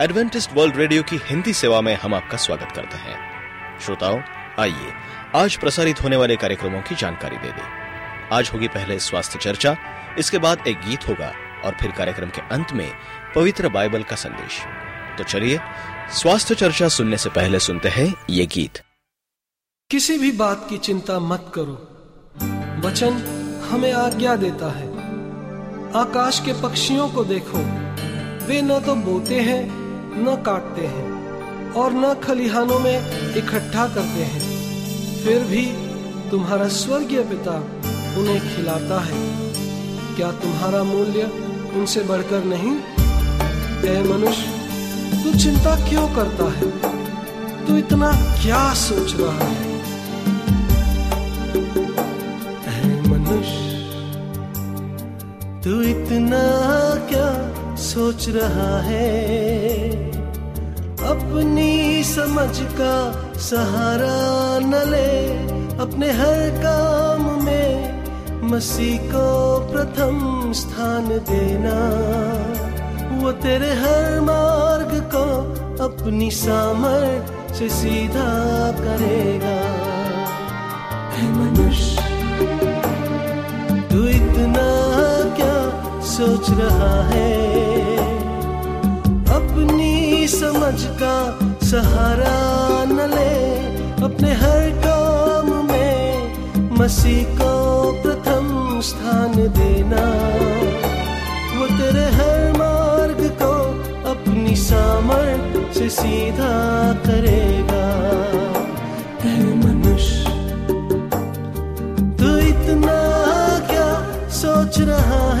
Adventist world radio की हिंदी सेवा में हम आपका स्वागत करते हैं। श्रोताओं, आइए आज प्रसारित होने वाले कार्यक्रमों की जानकारी दे दें। आज होगी पहले स्वास्थ्य चर्चा, इसके बाद एक गीत होगा और फिर कार्यक्रम के अंत में पवित्र बाइबल का संदेश। तो चलिए, स्वास्थ्य चर्चा सुनने से पहले सुनते हैं ये गीत। किसी भी बात की चिंता मत करो। वचन हमें आज्ञा देता है। आकाश के पक्षियों को देखो। वे न तो बोते हैं न काटते हैं और न खलिहानों में इकट्ठा करते हैं। फिर भी तुम्हारा स्वर्गीय पिता उन्हें खिलाता है। क्या तुम्हारा मूल्य उनसे बढ़कर नहीं? मनुष्य, तू चिंता क्यों करता है? तू इतना क्या सोच रहा है? मनुष्य, तू इतना सोच रहा है। अपनी समझ का सहारा न ले। अपने हर काम में मसीह को प्रथम स्थान देना। वो तेरे हर मार्ग को अपनी सामर्थ से सीधा करेगा। मनुष्य, तू इतना क्या सोच रहा है? समझ का सहारा न ले अपने हर काम में मसीह को प्रथम स्थान देना। वो तेरे हर मार्ग को अपनी सामर्थ से सीधा करेगा। मनुष्य, तू इतना क्या सोच रहा है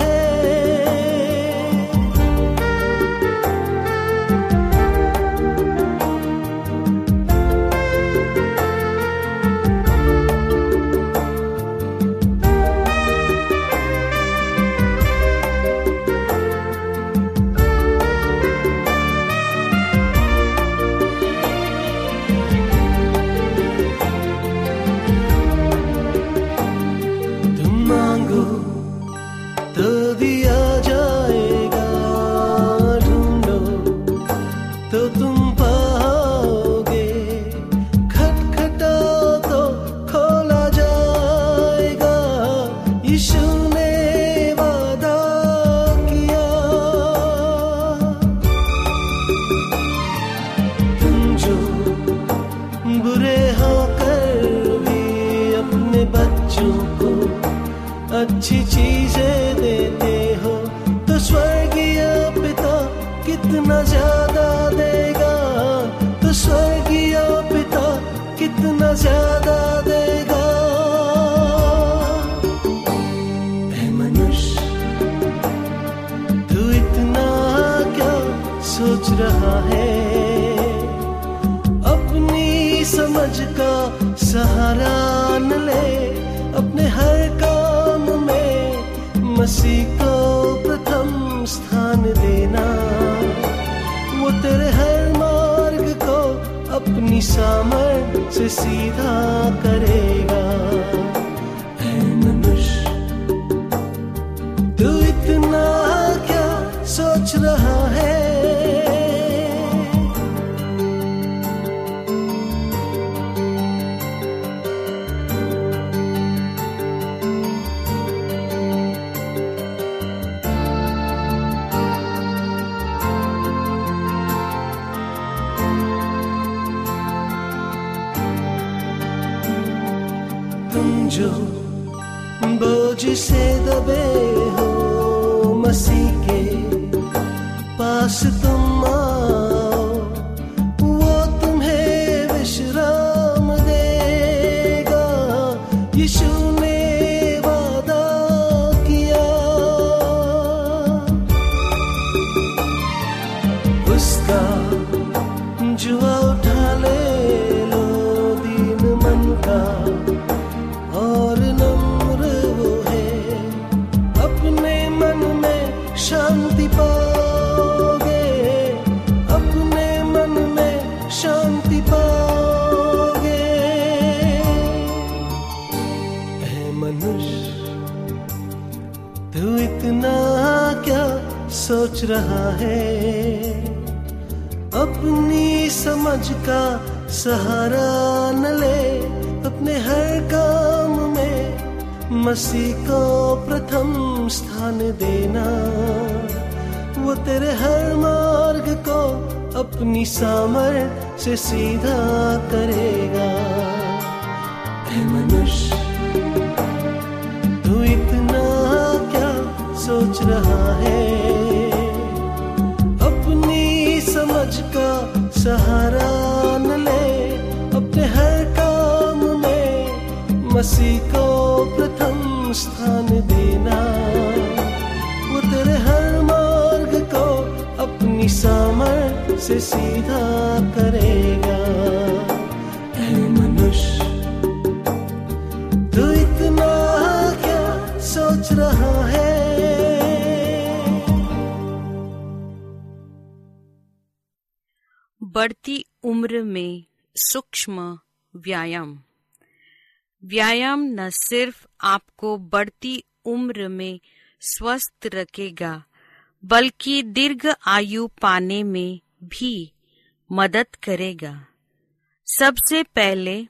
रहा है। अपनी समझ का सहारा न ले। अपने हर काम में मसीह को प्रथम स्थान देना। वो तेरे हर मार्ग को अपनी सामर्थ से सीधा करेगा। जो बोझ से दबे हो मसीह के पास सोच रहा है, अपनी समझ का सहारा न ले, अपने हर काम में मसीह को प्रथम स्थान देना, वो तेरे हर मार्ग को अपनी सामर से सीधा करेगा। मनुष्य, तू इतना क्या सोच रहा है? सहारा ले अपने हर काम में। मसीह को प्रथम स्थान देना। वो तेरे हर मार्ग को अपनी सामर से सीधा करेगा। मनुष्य बढ़ती उम्र में सूक्ष्म व्यायाम। व्यायाम न सिर्फ़ आपको बढ़ती उम्र में स्वस्थ रखेगा, बल्कि दीर्घ आयु पाने में भी मदद करेगा। सबसे पहले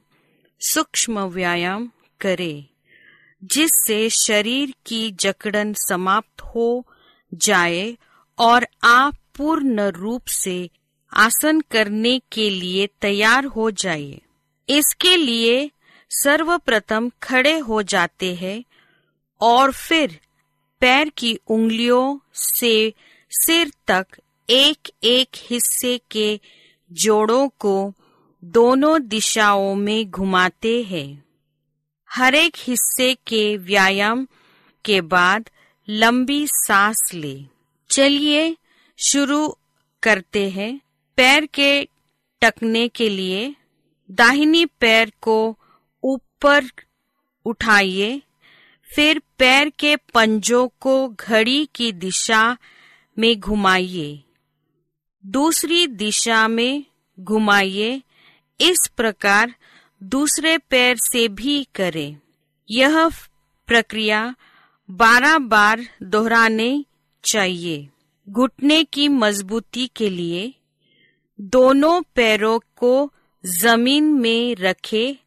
सूक्ष्म व्यायाम करें, जिससे शरीर की जकड़न समाप्त हो जाए और आप पूर्ण रूप से आसन करने के लिए तैयार हो जाइए। इसके लिए सर्वप्रथम खड़े हो जाते हैं और फिर पैर की उंगलियों से सिर तक एक एक हिस्से के जोड़ों को दोनों दिशाओं में घुमाते हैं। हर एक हिस्से के व्यायाम के बाद लंबी सांस ले। चलिए शुरू करते हैं। पैर के टकने के लिए दाहिनी पैर को ऊपर उठाइए, फिर पैर के पंजों को घड़ी की दिशा में घुमाइए। दूसरी दिशा में घुमाइए। इस प्रकार दूसरे पैर से भी करें। यह प्रक्रिया बारह बार दोहराने चाहिए। घुटने की मजबूती के लिए दोनों पैरों को ज़मीन में रखे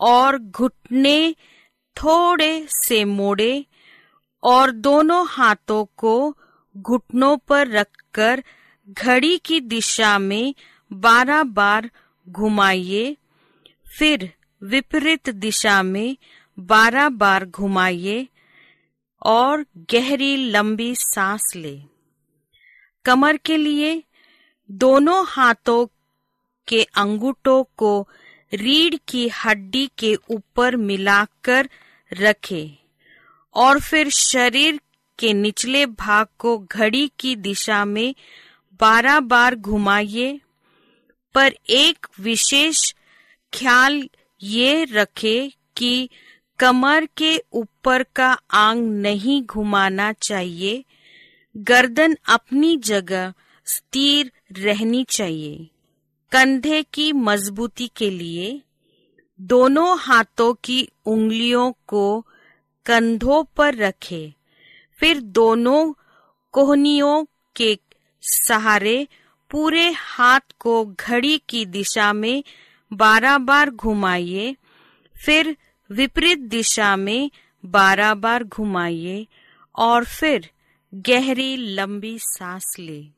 और घुटने थोड़े से मोड़े और दोनों हाथों को घुटनों पर रखकर घड़ी की दिशा में बारह बार घुमाइए। फिर विपरीत दिशा में बारह बार घुमाइए और गहरी लंबी सांस ले। कमर के लिए दोनों हाथों के अंगूठों को रीढ़ की हड्डी के ऊपर मिलाकर रखें और फिर शरीर के निचले भाग को घड़ी की दिशा में बारह बार घुमाइए। पर एक विशेष ख्याल ये रखे कि कमर के ऊपर का आंग नहीं घुमाना चाहिए। गर्दन अपनी जगह स्थिर रहनी चाहिए। कंधे की मजबूती के लिए दोनों हाथों की उंगलियों को कंधों पर रखें, फिर दोनों कोहनियों के सहारे पूरे हाथ को घड़ी की दिशा में बारह बार घुमाइए, फिर विपरीत दिशा में बारह बार घुमाइए और फिर गहरी लंबी सांस ले।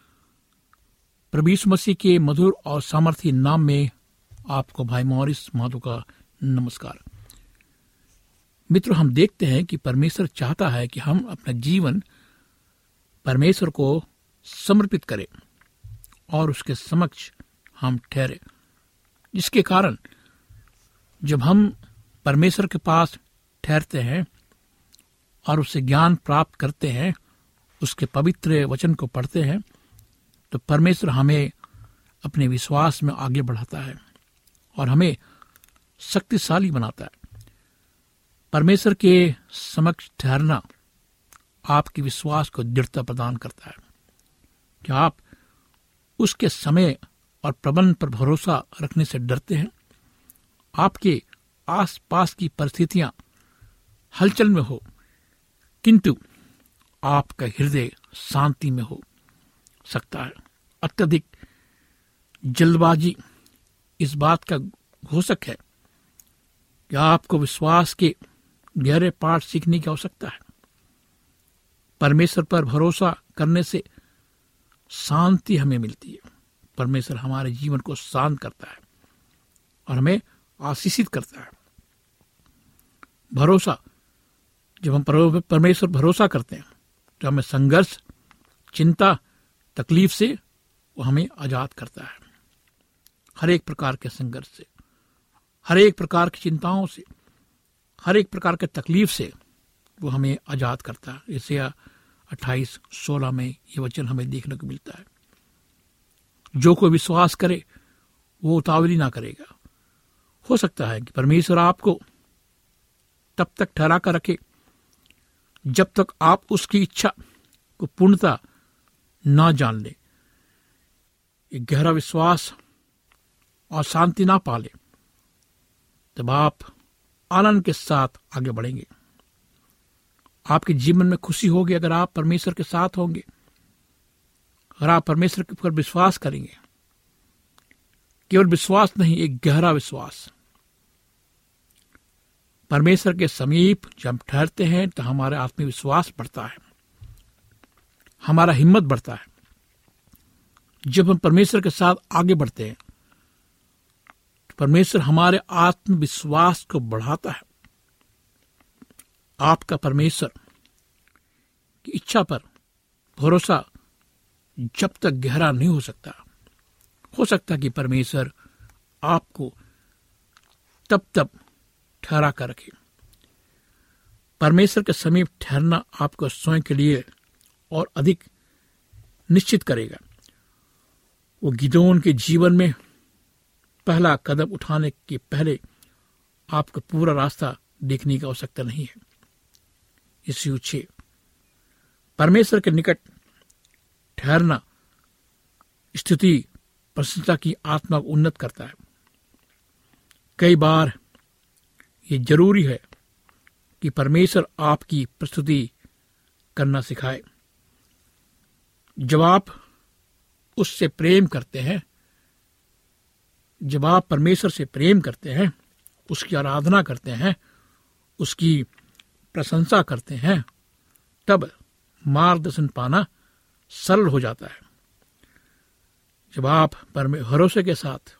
प्रभु मसीह के मधुर और सामर्थ्य नाम में आपको भाई मॉरिस माधो का नमस्कार। मित्रों, हम देखते हैं कि परमेश्वर चाहता है कि हम अपना जीवन परमेश्वर को समर्पित करें और उसके समक्ष हम ठहरे, जिसके कारण जब हम परमेश्वर के पास ठहरते हैं और उससे ज्ञान प्राप्त करते हैं, उसके पवित्र वचन को पढ़ते हैं तो परमेश्वर हमें अपने विश्वास में आगे बढ़ाता है और हमें शक्तिशाली बनाता है। परमेश्वर के समक्ष ठहरना आपके विश्वास को दृढ़ता प्रदान करता है। क्या आप उसके समय और प्रबंध पर भरोसा रखने से डरते हैं? आपके आसपास की परिस्थितियाँ हलचल में हो, किंतु आपका हृदय शांति में हो। सकता है। अत्यधिक जल्दबाजी इस बात का घोषक है कि आपको विश्वास के गहरे पाठ सीखने की आवश्यकता है। परमेश्वर पर भरोसा करने से शांति हमें मिलती है। परमेश्वर हमारे जीवन को शांत करता है और हमें आशीषित करता है। भरोसा, जब हम परमेश्वर भरोसा करते हैं तो हमें संघर्ष, चिंता तकलीफ़ से वो हमें आज़ाद करता है। हर एक प्रकार के संघर्ष से, हर एक प्रकार की चिंताओं से, हर एक प्रकार के तकलीफ़ से वो हमें आज़ाद करता है। इसे अट्ठाईस, सोलह में ये वचन हमें देखने को मिलता है। जो कोई विश्वास करे, वो उतावली ना करेगा। हो सकता है कि परमेश्वर आपको तब तक ठहरा कर रखे, जब तक आप उसकी इच्छा को पूर्णता ना जान ले। एक गहरा विश्वास और शांति ना पाले तब आप आनंद के साथ आगे बढ़ेंगे। आपके जीवन में खुशी होगी अगर आप परमेश्वर के साथ होंगे। अगर आप परमेश्वर के ऊपर विश्वास करेंगे। केवल विश्वास नहीं, एक गहरा विश्वास। परमेश्वर के समीप जब ठहरते हैं तो हमारा आत्मविश्वास बढ़ता है। हमारा हिम्मत बढ़ता है। जब हम परमेश्वर के साथ आगे बढ़ते हैं तो परमेश्वर हमारे आत्मविश्वास को बढ़ाता है। आपका परमेश्वर की इच्छा पर भरोसा जब तक गहरा नहीं हो सकता। हो सकता कि परमेश्वर आपको तब तब ठहरा कर रखे। परमेश्वर के समीप ठहरना आपको स्वयं के लिए और अधिक निश्चित करेगा। वो गिदोन के जीवन में पहला कदम उठाने के पहले आपको पूरा रास्ता देखने की आवश्यकता नहीं है। इसी छे। परमेश्वर के निकट ठहरना स्थिति प्रसन्नता की आत्मा को उन्नत करता है। कई बार ये ज़रूरी है कि परमेश्वर आपकी प्रस्तुति करना सिखाए। जब आप उससे प्रेम करते हैं। जब आप परमेश्वर से प्रेम करते हैं, उसकी आराधना करते हैं, उसकी प्रशंसा करते हैं, तब मार्गदर्शन पाना सरल हो जाता है। जब आप भरोसे के साथ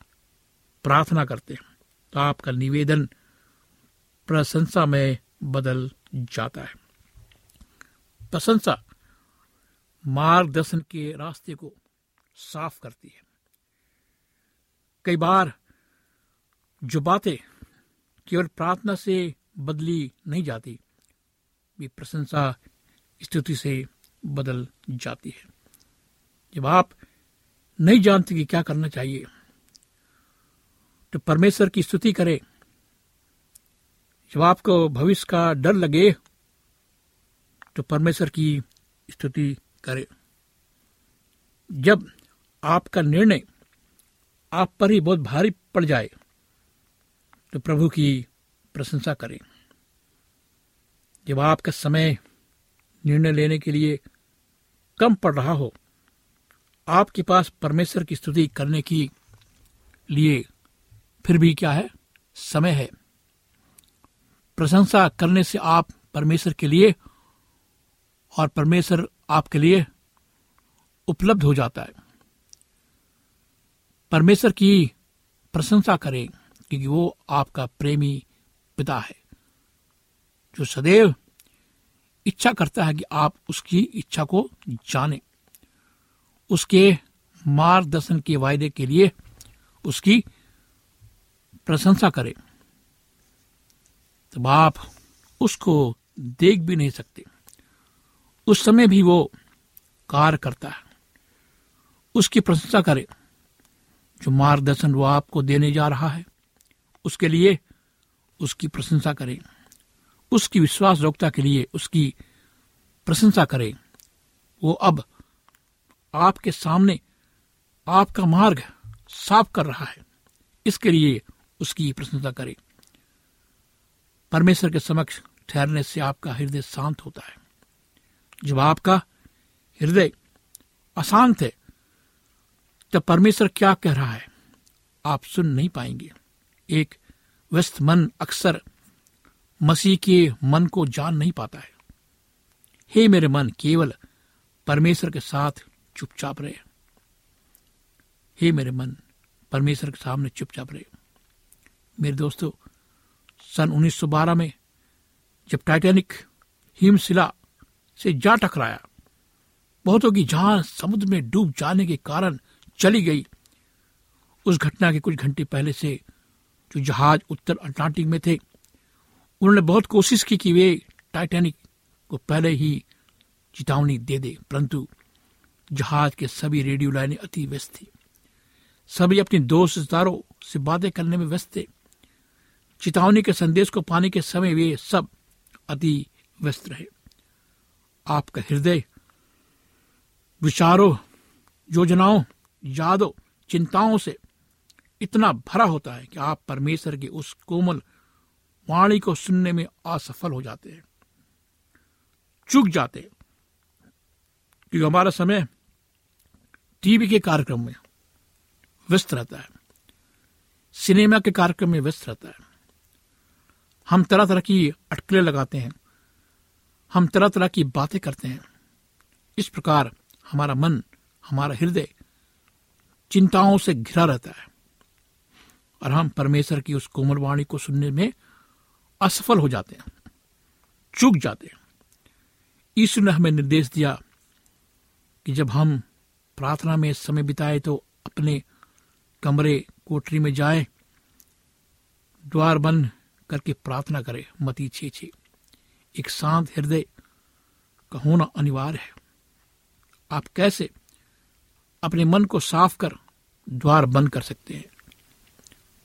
प्रार्थना करते हैं तो आपका निवेदन प्रशंसा में बदल जाता है। प्रशंसा मार्गदर्शन के रास्ते को साफ़ करती है। कई बार जो बातें केवल प्रार्थना से बदली नहीं जाती भी प्रशंसा स्तुति से बदल जाती है। जब आप नहीं जानते कि क्या करना चाहिए तो परमेश्वर की स्तुति करें। जब आपको भविष्य का डर लगे तो परमेश्वर की स्तुति करें। जब आपका निर्णय आप पर ही बहुत भारी पड़ जाए तो प्रभु की प्रशंसा करें। जब आपका समय निर्णय लेने के लिए कम पड़ रहा हो, आपके पास परमेश्वर की स्तुति करने की लिए फिर भी क्या है? समय है। प्रशंसा करने से आप परमेश्वर के लिए और परमेश्वर आपके लिए उपलब्ध हो जाता है। परमेश्वर की प्रशंसा करें, क्योंकि वो आपका प्रेमी पिता है, जो सदैव इच्छा करता है कि आप उसकी इच्छा को जाने। उसके मार्गदर्शन के वायदे के लिए उसकी प्रशंसा करें। तब आप उसको देख भी नहीं सकते। उस समय भी वो कार्य करता है। उसकी प्रशंसा करें, जो मार्गदर्शन वो आपको देने जा रहा है, उसके लिए उसकी प्रशंसा करें, उसकी विश्वास योग्यता के लिए उसकी प्रशंसा करें, वो अब आपके सामने आपका मार्ग साफ़ कर रहा है। इसके लिए उसकी प्रशंसा करें। परमेश्वर के समक्ष ठहरने से आपका हृदय शांत होता है। जब आपका हृदय अशांत है तब परमेश्वर क्या कह रहा है, आप सुन नहीं पाएँगे। एक व्यस्त मन अक्सर मसीह के मन को जान नहीं पाता है। हे मेरे मन, केवल परमेश्वर के साथ चुपचाप रहे। हे मेरे मन, परमेश्वर के सामने चुपचाप रहे। मेरे दोस्तों, सन 1912 में जब टाइटैनिक हिमशिला से जा टकराया। बहुतों की जान समुद्र में डूब जाने के कारण चली गई। उस घटना के कुछ घंटे पहले से जो जहाज़ उत्तर अटलांटिक में थे, उन्होंने बहुत कोशिश की कि वे टाइटैनिक को पहले ही चेतावनी दे दे, परंतु जहाज़ के सभी रेडियो लाइनें अति व्यस्त थी। सभी अपने दोस्त सितारों से बातें करने में व्यस्त थे। चेतावनी के संदेश को पाने के समय वे सब अति व्यस्त रहे। आपका हृदय। विचारों, योजनाओं, यादों, चिंताओं से इतना भरा होता है कि आप परमेश्वर की उस कोमल वाणी को सुनने में असफल हो जाते हैं। चुक जाते हैं। क्योंकि हमारा समय टीवी के कार्यक्रम में व्यस्त रहता है। सिनेमा के कार्यक्रम में व्यस्त रहता है। हम तरह तरह की अटकलें लगाते हैं। हम तरह तरह की बातें करते हैं। इस प्रकार हमारा मन, हमारा हृदय चिंताओं से घिरा रहता है और हम परमेश्वर की उस कोमल वाणी को सुनने में असफल हो जाते हैं, चूक जाते हैं। ईश्वर ने हमें निर्देश दिया कि जब हम प्रार्थना में समय बिताए तो अपने कमरे, कोठरी में जाए, द्वार बंद करके प्रार्थना करें, मती छे छे एक शांत हृदय का होना अनिवार्य है। आप कैसे अपने मन को साफ़ कर द्वार बंद कर सकते हैं?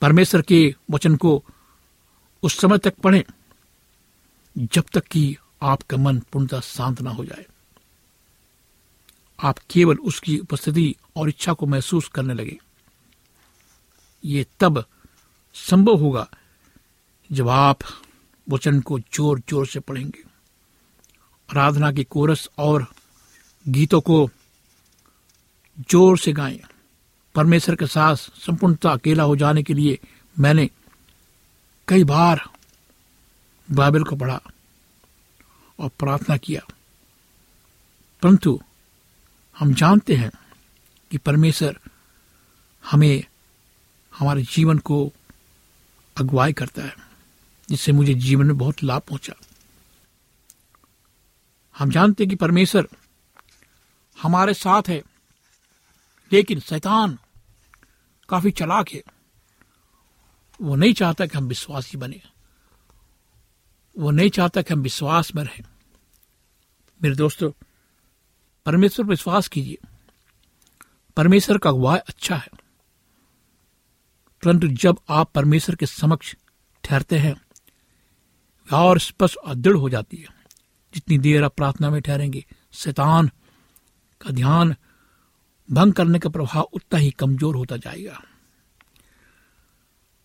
परमेश्वर के वचन को उस समय तक पढ़ें जब तक कि आपका मन पूर्णतः शांत ना हो जाए। आप केवल उसकी उपस्थिति और इच्छा को महसूस करने लगे। ये तब संभव होगा जब आप वचन को ज़ोर ज़ोर से पढ़ेंगे। आराधना के कोरस और गीतों को ज़ोर से गाएँ। परमेश्वर के साथ संपूर्णता अकेला हो जाने के लिए मैंने कई बार बाइबल को पढ़ा और प्रार्थना किया। परंतु हम जानते हैं कि परमेश्वर हमें हमारे जीवन को अगुवाई करता है। जिससे मुझे जीवन में बहुत लाभ पहुँचा। हम जानते कि परमेश्वर हमारे साथ है, लेकिन शैतान काफ़ी चलाक है। वो नहीं चाहता कि हम विश्वासी बने। वो नहीं चाहता कि हम विश्वास में रहें। मेरे दोस्तों, परमेश्वर पर विश्वास कीजिए। परमेश्वर का अगुवाह अच्छा है। परंतु जब आप परमेश्वर के समक्ष ठहरते हैं और स्पष्ट और दृढ़ हो जाती है। जितनी देर आप प्रार्थना में ठहरेंगे, शैतान का ध्यान भंग करने का प्रभाव उतना ही कमज़ोर होता जाएगा।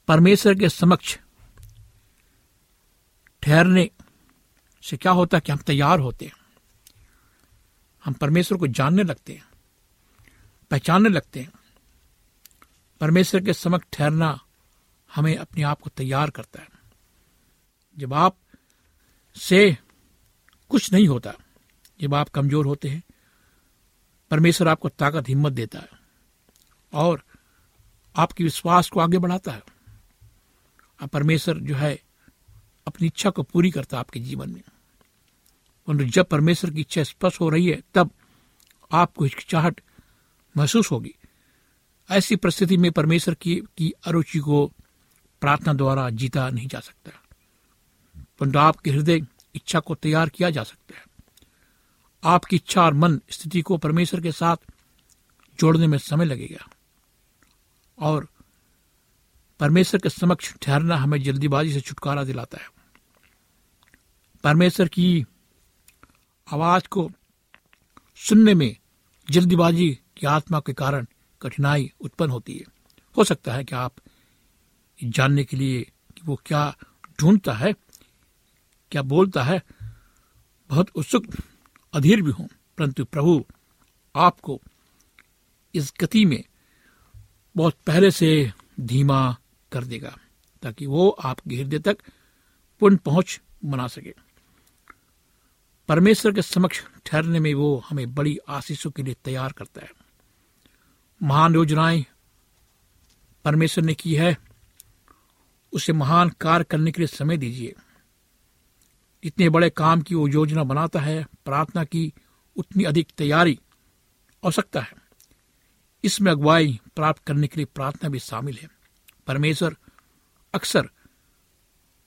परमेश्वर के समक्ष ठहरने से क्या होता है कि हम तैयार होते हैं। हम परमेश्वर को जानने लगते हैं, पहचानने लगते हैं। परमेश्वर के समक्ष ठहरना हमें अपने आप को तैयार करता है। जब आप से कुछ नहीं होता जब आप कमज़ोर होते हैं परमेश्वर आपको ताकत हिम्मत देता है और आपके विश्वास को आगे बढ़ाता है। और परमेश्वर जो है अपनी इच्छा को पूरी करता है आपके जीवन में। जब परमेश्वर की इच्छा स्पष्ट हो रही है तब आपको हिचकिचाहट महसूस होगी। ऐसी परिस्थिति में परमेश्वर की, की अरुचि को प्रार्थना द्वारा जीता नहीं जा सकता। परंतु आपके हृदय इच्छा को तैयार किया जा सकता है। आपकी इच्छा और मन स्थिति को परमेश्वर के साथ जोड़ने में समय लगेगा। और परमेश्वर के समक्ष ठहरना हमें जल्दीबाजी से छुटकारा दिलाता है। परमेश्वर की आवाज़ को सुनने में जल्दीबाजी की आत्मा के कारण कठिनाई उत्पन्न होती है। हो सकता है कि आप जानने के लिए कि वो क्या ढूंढता है? क्या बोलता है? बहुत उत्सुक, अधीर भी हूँ, परंतु प्रभु आपको इस गति में बहुत पहले से धीमा कर देगा, ताकि वो आपके हृदय तक पूर्ण पहुँच बना सके। परमेश्वर के समक्ष ठहरने में वो हमें बड़ी आशीषों के लिए तैयार करता है। महान योजनाएँ परमेश्वर ने की है, उसे महान कार्य करने के लिए समय दीजिए। इतने बड़े काम की वो योजना बनाता है, प्रार्थना की उतनी अधिक तैयारी आवश्यकता है। इसमें अगुवाई प्राप्त करने के लिए प्रार्थना भी शामिल है। परमेश्वर अक्सर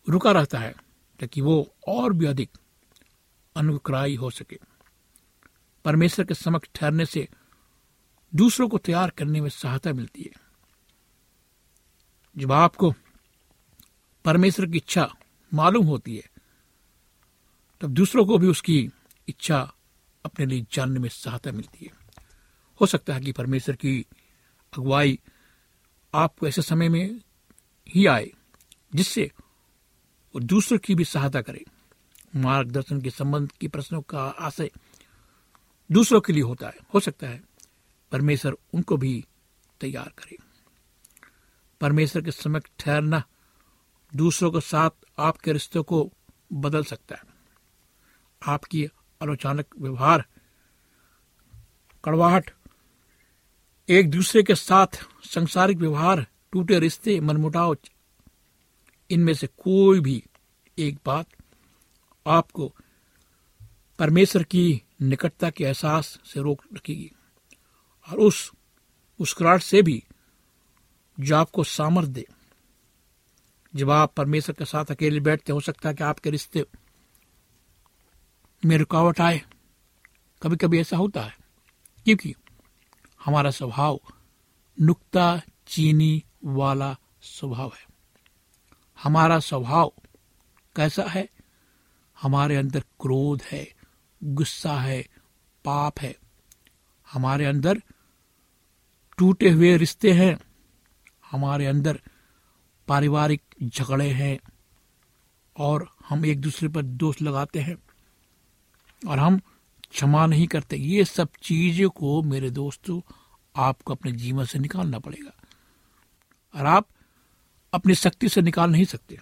रुका रहता है, ताकि वो और भी अधिक अनुग्रही हो सके। परमेश्वर के समक्ष ठहरने से दूसरों को तैयार करने में सहायता मिलती है। जब आपको परमेश्वर की इच्छा मालूम होती है तब दूसरों को भी उसकी इच्छा अपने लिए जानने में सहायता मिलती है। हो सकता है कि परमेश्वर की अगुवाई आपको ऐसे समय में ही आए, जिससे वो दूसरों की भी सहायता करे। मार्गदर्शन के संबंध की प्रश्नों का आशय दूसरों के लिए होता है। हो सकता है परमेश्वर उनको भी तैयार करे। परमेश्वर के समक्ष ठहरना दूसरों के साथ आपके रिश्तों को बदल सकता है। आपकी आलोचनाक व्यवहार, कड़वाहट, एक दूसरे के साथ संसारिक व्यवहार, टूटे रिश्ते, मनमुटाव, इनमें से कोई भी एक बात आपको परमेश्वर की निकटता के एहसास से रोक रखेगी। और उस मुस्कुराहट से भी जो आपको सामर्थ्य दे। जब आप परमेश्वर के साथ अकेले बैठते, हो सकता है कि आपके रिश्ते में रुकावट आए। कभी कभी ऐसा होता है, क्योंकि हमारा स्वभाव नुक्ता चीनी वाला स्वभाव है। हमारा स्वभाव कैसा है? हमारे अंदर क्रोध है, गुस्सा है, पाप है। हमारे अंदर टूटे हुए रिश्ते हैं। हमारे अंदर पारिवारिक झगड़े हैं और हम एक दूसरे पर दोष लगाते हैं। और हम क्षमा नहीं करते। ये सब चीज़ों को मेरे दोस्तों, आपको अपने जीवन से निकालना पड़ेगा। और आप अपनी शक्ति से निकाल नहीं सकते।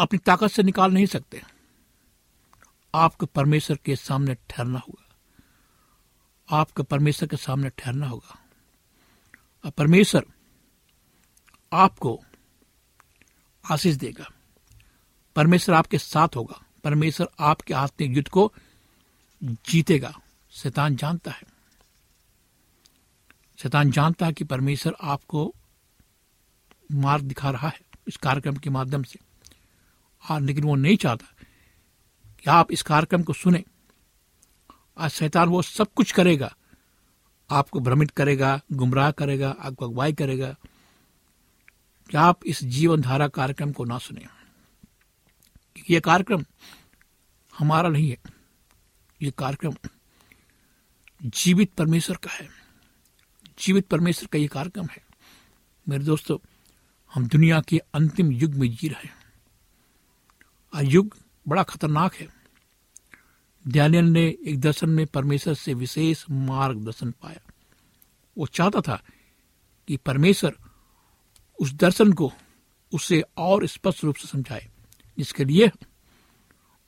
अपनी ताकत से निकाल नहीं सकते। आपको परमेश्वर के सामने ठहरना होगा। आपको परमेश्वर के सामने ठहरना होगा। और परमेश्वर आपको आशीष देगा। परमेश्वर आपके साथ होगा। परमेश्वर आपके आत्मिक युद्ध को जीतेगा। शैतान जानता है। शैतान जानता है कि परमेश्वर आपको मार्ग दिखा रहा है इस कार्यक्रम के माध्यम से। हाँ लेकिन वो नहीं चाहता कि आप इस कार्यक्रम को सुने। आज शैतान वो सब कुछ करेगा। आपको भ्रमित करेगा, गुमराह करेगा आपको अगुवाई करेगा। कि आप इस जीवन धारा कार्यक्रम को ना सुने। यह कार्यक्रम हमारा नहीं है। यह कार्यक्रम जीवित परमेश्वर का है। जीवित परमेश्वर का यह कार्यक्रम है। मेरे दोस्तों, हम दुनिया के अंतिम युग में जी रहे हैं। और युग बड़ा खतरनाक है। ध्यान ने एक दर्शन में परमेश्वर से विशेष मार्गदर्शन पाया। वो चाहता था कि परमेश्वर उस दर्शन को उसे और स्पष्ट रूप से समझाए। जिसके लिए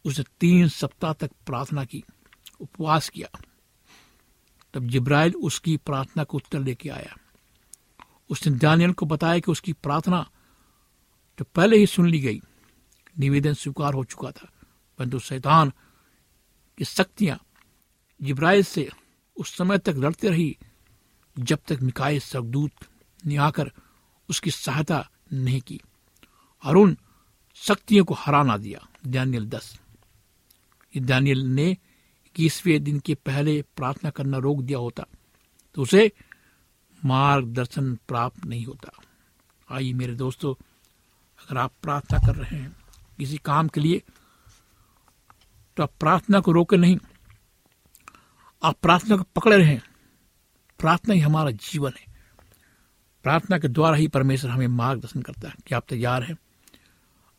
उसे तीन सप्ताह तक प्रार्थना की, उपवास किया। तब जिब्राइल उसकी प्रार्थना को उत्तर लेके आया। उसने दानियल को बताया कि उसकी प्रार्थना जो पहले ही सुन ली गई। निवेदन स्वीकार हो चुका था, परंतु शैतान की शक्तियाँ जिब्राइल से उस समय तक लड़ते रही, जब तक मिकाई सरदूत ने आकर उसकी सहायता नहीं की। उन शक्तियों को हरा ना दिया। दानियल दस। दानियल ने इक्कीसवें दिन के पहले प्रार्थना करना रोक दिया होता तो उसे मार्गदर्शन प्राप्त नहीं होता। आइए मेरे दोस्तों, अगर आप प्रार्थना कर रहे हैं किसी काम के लिए तो आप प्रार्थना को रोके नहीं। आप प्रार्थना को पकड़े रहें। प्रार्थना ही हमारा जीवन है। प्रार्थना के द्वारा ही परमेश्वर हमें मार्गदर्शन करता है। कि आप तैयार हैं?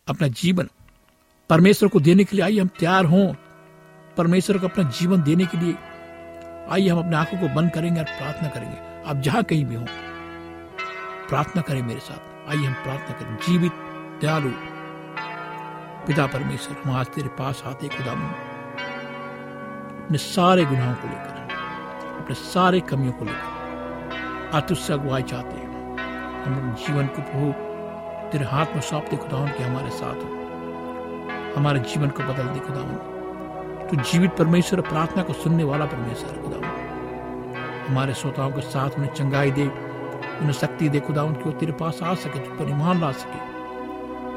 अपना जीवन परमेश्वर को देने के लिए आइए, हम तैयार हों। परमेश्वर को अपना जीवन देने के लिए आइए, हम अपने आँखों को बंद करेंगे और प्रार्थना करेंगे। आप जहाँ कहीं भी हो, प्रार्थना करें मेरे साथ। आइए, हम प्रार्थना करें। जीवित, दयालु पिता परमेश्वर, हम आज तेरे पास आते खुदा अपने सारे गुनाहों को लेकर, अपने सारे कमियों को लेकर, आज तुझसे अगुवाई चाहते हैं। हम जीवन को प्रभु तेरे हाथ में सौंपते खुदा के हमारे साथ हो। हमारे जीवन को बदल दे खुदा तो जीवित परमेश्वर, प्रार्थना को सुनने वाला परमेश्वर खुदा हमारे श्रोताओं के साथ उन्हें चंगाई दे, उन्हें शक्ति दे खुदा उनकी तेरे पास आ सके तुझ पर ईमान ला सके।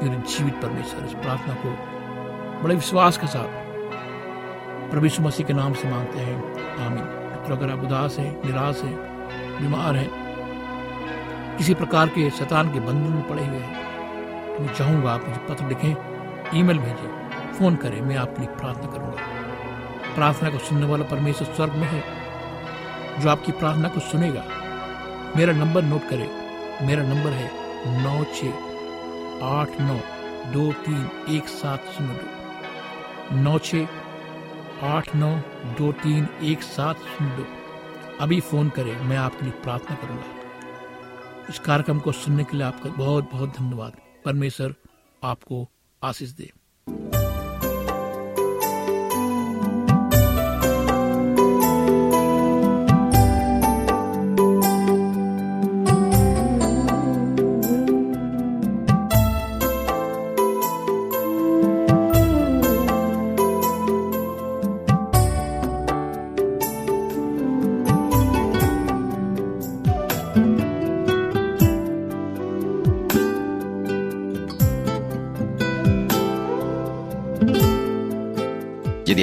जीवित परमेश्वर इस प्रार्थना को बड़े विश्वास के साथ प्रभु मसीह के नाम से मांगते हैं। आमीन। तो अगर आप उदास हैं, निराश हैं, बीमार हैं, किसी प्रकार के शैतान के बंधन में पड़े हुए हैं मैं चाहूँगा आप मुझे पत्र लिखें, ईमेल भेजें, फ़ोन करें, मैं आपके लिए प्रार्थना करूँगा। प्रार्थना को सुनने वाला परमेश्वर स्वर्ग में है। जो आपकी प्रार्थना को सुनेगा, मेरा नंबर नोट करें। मेरा नंबर है नौ छ आठ नौ दो तीन एक सात शून्य दो। नौ छ आठ नौ दो तीन एक सात शून्य दो। अभी फ़ोन करें, मैं आपके लिए प्रार्थना करूँगा। इस कार्यक्रम को सुनने के लिए आपका बहुत बहुत धन्यवाद। परमेश्वर आपको आशीष दे।